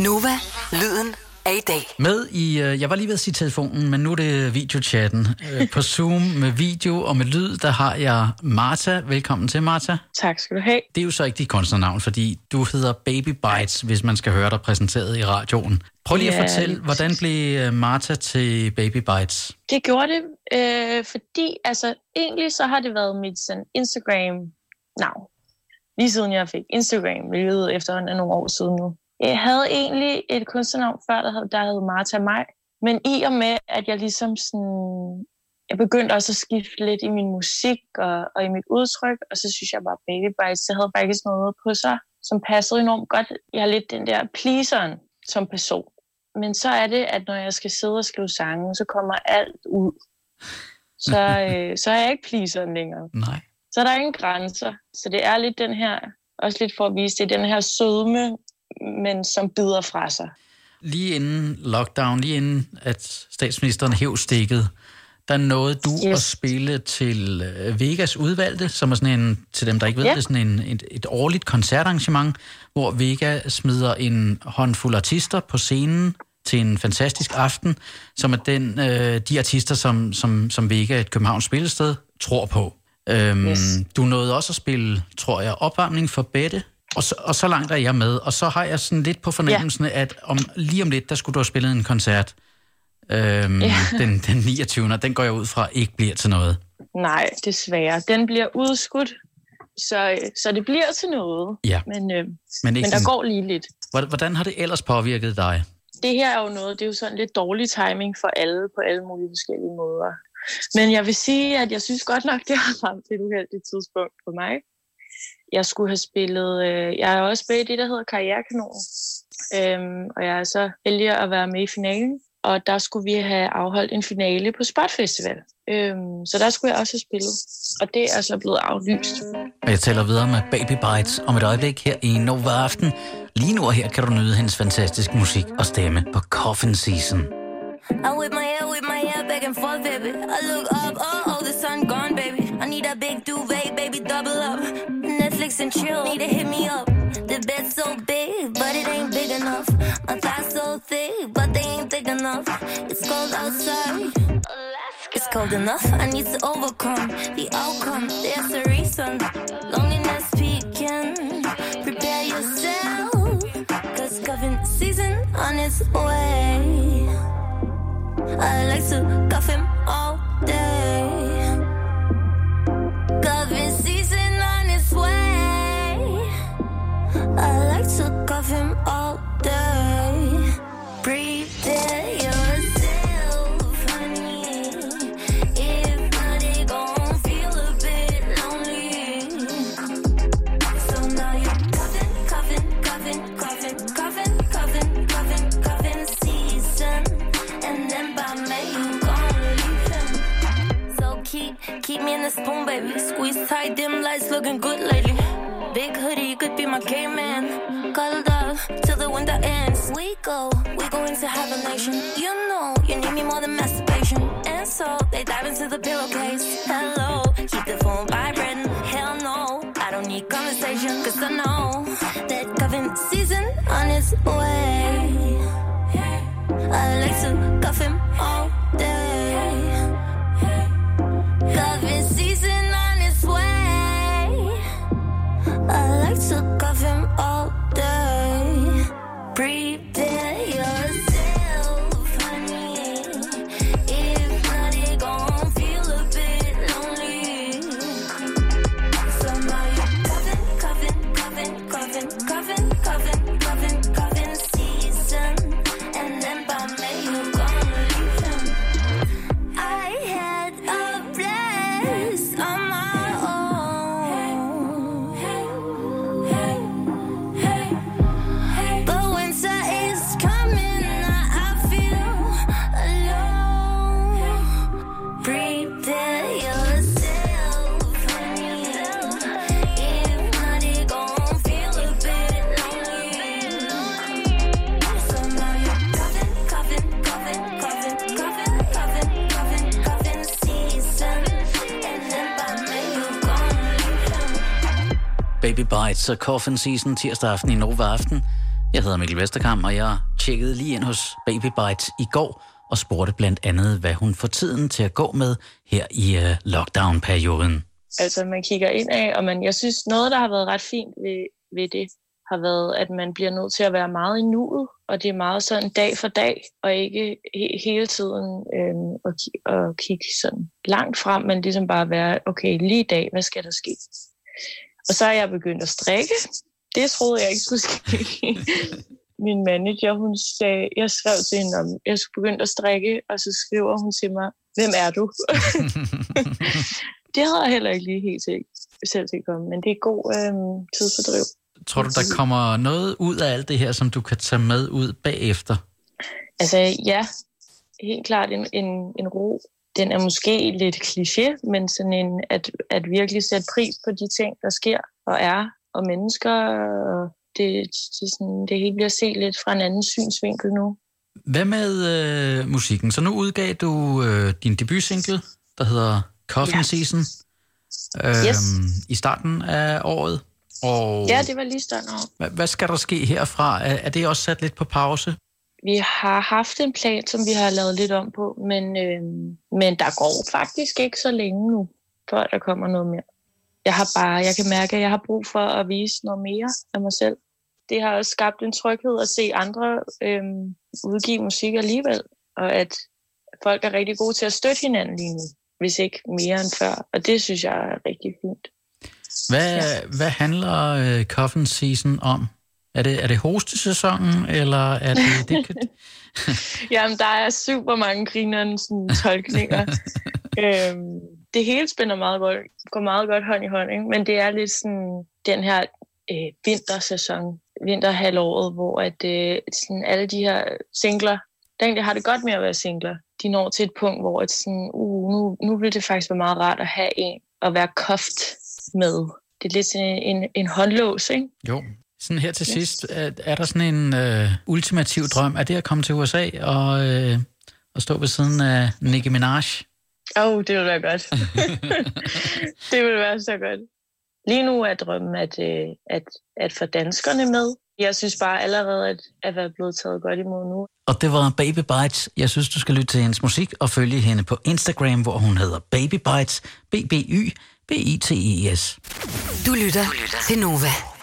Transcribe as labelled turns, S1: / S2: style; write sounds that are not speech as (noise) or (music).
S1: Nova, lyden af i dag.
S2: Med i, øh, jeg var lige ved at sige telefonen, men nu er det videochatten. Øh, På Zoom med video og med lyd, der har jeg Marta. Velkommen til, Marta.
S3: Tak skal du have.
S2: Det er jo så ikke dit kunstnernavn, fordi du hedder Baby Bites, hvis man skal høre dig præsenteret i radioen. Prøv lige at
S3: Ja,
S2: fortælle,
S3: lige
S2: hvordan blev øh, Marta til Baby Bites?
S3: Det gjorde det, øh, fordi altså, egentlig så har det været mit sådan, Instagram-navn. Lige siden jeg fik Instagram, hvilket efterhånden er nogle år siden nu. Jeg havde egentlig et kunstnernavn før, der hed, der hed Martha Maj. Men i og med, at jeg ligesom sådan... Jeg begyndte også at skifte lidt i min musik og, og i mit udtryk, og så synes jeg bare, Baby Bites, det havde faktisk noget på sig, som passede enormt godt. Jeg har lidt den der pleaseren som person. Men så er det, at når jeg skal sidde og skrive sange, så kommer alt ud. Så, (laughs) øh, så er jeg ikke pleaseren længere.
S2: Nej.
S3: Så er der ingen grænser. Så det er lidt den her, også lidt for at vise det, den her sødme, men som bider fra sig.
S2: Lige inden lockdown, lige inden at statsministeren hæv stikket, der nåede du yes. At spille til øh, Vegas udvalgte, som er sådan en, til dem, der ikke ved
S3: Ja.
S2: det, sådan en, et, et årligt koncertarrangement, hvor Vega smider en håndfuld artister på scenen til en fantastisk aften, som er den, øh, de artister, som, som, som Vega, et Københavns spillested, tror på. Øhm,
S3: Yes.
S2: Du nåede også at spille, tror jeg, opvarmning for Bette, og så, og så langt er jeg med. Og så har jeg sådan lidt på fornemmelsen, ja. at om, lige om lidt, der skulle du have spillet en koncert øhm, ja. (laughs) Den, den 29. Og den går jeg ud fra ikke bliver til noget.
S3: Nej, desværre. Den bliver udskudt, så, så det bliver til noget.
S2: Ja,
S3: Men, øh,
S2: men, ikke
S3: men der
S2: sådan-
S3: går lige lidt.
S2: Hvordan- Hvordan har det ellers påvirket dig?
S3: Det her er jo noget, det er jo sådan lidt dårlig timing for alle på alle mulige forskellige måder. Men jeg vil sige, at jeg synes godt nok, det har ramt et uheldigt tidspunkt for mig. Jeg skulle have spillet, øh, jeg er også med i det, der hedder Karrierekanonen. Øhm, og jeg er så heldig at være med i finalen. Og der skulle vi have afholdt en finale på Spot Festival. Øhm, så der skulle jeg også have spillet. Og det er så blevet aflyst.
S2: Og jeg taler videre med Baby Bites om et øjeblik her i Nova Aften. Lige nu og her kan du nyde hendes fantastiske musik og stemme på Coffin Season.
S4: I whip my hair, whip my hair back and forth, baby. I look up, oh, oh, the sun gone, baby. I need a big duvet, baby, double And chill, need to hit me up. The bed's so big, but it ain't big enough. My thighs so thick, but they ain't thick enough. It's cold outside. It's cold enough, I need to overcome the outcome. There's a reason. Loneliness peaking. Prepare yourself, cause cuffing season on its way. I like to cuff him spoon, baby. Squeeze tight, dim lights looking good lately. Big hoodie could be my caveman. Cuddled up till the winter ends. We go, we go into hibernation. You know, you need me more than masturbation. And so they dive into the pillowcase. Hello, keep the phone vibrating. Hell no, I don't need conversation. Cause I know that cuffing season on its way. I like to cuff him
S2: Baby Bites og Coffin Season tirsdag aften i Nova Aften. Jeg hedder Mikkel Vesterkamp, og jeg tjekkede lige ind hos Baby Bites i går og spurgte blandt andet, hvad hun får tiden til at gå med her i uh, lockdown-perioden.
S3: Altså, man kigger ind af, og man, jeg synes, noget, der har været ret fint ved, ved det, har været, at man bliver nødt til at være meget i nuet, og det er meget sådan dag for dag, og ikke he- hele tiden øhm, at, ki- at kigge sådan langt frem, men ligesom bare være, okay, lige i dag, hvad skal der ske? Og så er jeg begyndt at strikke. Det troede jeg ikke skulle ske. (laughs) Min manager, hun sagde, jeg skrev til hende, om jeg skulle begynde at strikke, og så skriver hun til mig, hvem er du? (laughs) det havde jeg heller ikke lige helt til, selv til at komme, men det er god øhm, tidsfordriv.
S2: Tror du, der kommer noget ud af alt det her, som du kan tage med ud bagefter?
S3: Altså ja, helt klart en, en, en ro. Den er måske lidt kliché, men sådan en, at, at virkelig sætte pris på de ting, der sker og er, og mennesker. Og det, det, sådan, det hele bliver set lidt fra en anden synsvinkel nu.
S2: Hvad med øh, musikken? Så nu udgav du øh, din debutsingle, der hedder Coffin
S3: Ja.
S2: Season, øh,
S3: Yes.
S2: i starten af året. Og
S3: Ja, det var lige sådan over.
S2: hvad, hvad skal der ske herfra? Er, er det også sat lidt på pause?
S3: Vi har haft en plan, som vi har lavet lidt om på, men, øh, men der går faktisk ikke så længe nu, før der kommer noget mere. Jeg har bare, jeg kan mærke, at jeg har brug for at vise noget mere af mig selv. Det har også skabt en tryghed at se andre øh, udgive musik alligevel, og at folk er rigtig gode til at støtte hinanden lige nu, hvis ikke mere end før. Og det synes jeg er rigtig fint.
S2: Hvad, ja. hvad handler øh, Coffin Season om? Er det, er det hostesæsonen, eller er det... (laughs) det kan,
S3: Jamen, der er super mange grinerende sådan, tolkninger. (laughs) øhm, det hele spænder meget godt, går meget godt hånd i hånd, ikke? men det er lidt sådan den her øh, vintersæson, vinterhalvåret, hvor at, øh, sådan alle de her singler, der egentlig har det godt med at være singler, de når til et punkt, hvor at sådan, uh, nu, nu vil det faktisk være meget rart at have en at være koft med. Det er lidt sådan en, en, en håndlås, ikke?
S2: jo. Sådan her til yes. sidst, er, er der sådan en øh, ultimativ drøm? Er det at komme til USA og, øh, og stå ved siden af Nicki Minaj?
S3: Åh, oh, det ville være godt. (laughs) det ville være så godt. Lige nu er drømmen at, øh, at, at få danskerne med. Jeg synes bare allerede, at, at være blevet taget godt imod nu.
S2: Og det var Baby Bites. Jeg synes, du skal lytte til hendes musik og følge hende på Instagram, hvor hun hedder Baby Bites. B-B-Y B-I-T-E-S.
S1: Du lytter til Nova.